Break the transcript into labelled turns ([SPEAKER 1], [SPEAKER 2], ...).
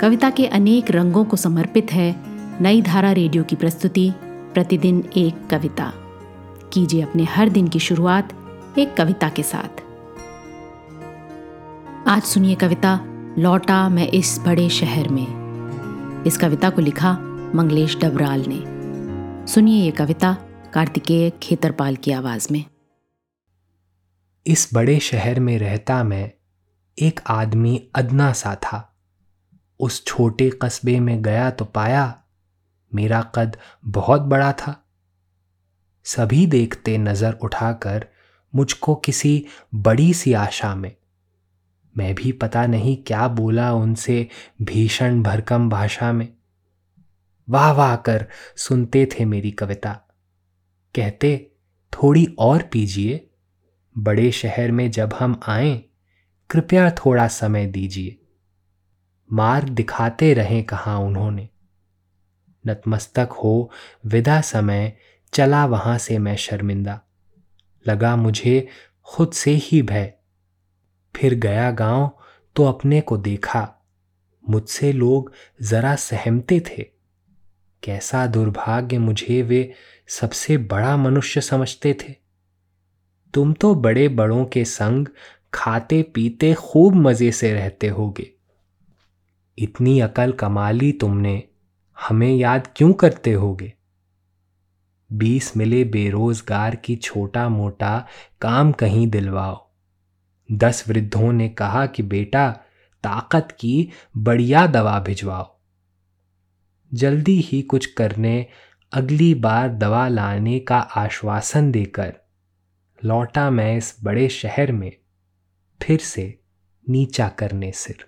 [SPEAKER 1] कविता के अनेक रंगों को समर्पित है नई धारा रेडियो की प्रस्तुति, प्रतिदिन एक कविता। कीजिए अपने हर दिन की शुरुआत एक कविता के साथ। आज सुनिए कविता, लौटा मैं इस बड़े शहर में। इस कविता को लिखा मंगलेश डबराल ने। सुनिए ये कविता कार्तिकेय खेतरपाल की आवाज़ में।
[SPEAKER 2] इस बड़े शहर में रहता मैं, एक आदमी अदना सा था। उस छोटे कस्बे में गया तो पाया मेरा कद बहुत बड़ा था। सभी देखते नज़र उठाकर मुझको किसी बड़ी सी आशा में। मैं भी पता नहीं क्या बोला उनसे भीषण भरकम भाषा में। वाह वाह कर सुनते थे मेरी कविता। कहते, थोड़ी और पीजिए। बड़े शहर में जब हम आए, कृपया थोड़ा समय दीजिए। मार्ग दिखाते रहें कहा उन्होंने। नतमस्तक हो, विदा समय, चला वहाँ से मैं शर्मिंदा। लगा मुझे खुद से ही भय। फिर गया गाँव तो अपने को देखा। मुझसे लोग जरा सहमते थे। कैसा दुर्भाग्य मुझे वे सबसे बड़ा मनुष्य समझते थे। तुम तो बड़े बड़ों के संग खाते पीते खूब मज़े से रहते होगे। इतनी अकल कमा ली तुमने, हमें याद क्यों करते होगे? बीस मिले बेरोजगार की छोटा मोटा काम कहीं दिलवाओ। दस वृद्धों ने कहा कि बेटा, ताकत की बढ़िया दवा भिजवाओ। जल्दी ही कुछ करने, अगली बार दवा लाने का आश्वासन देकर, लौटा मैं इस बड़े शहर में, फिर से नीचा करने सिर।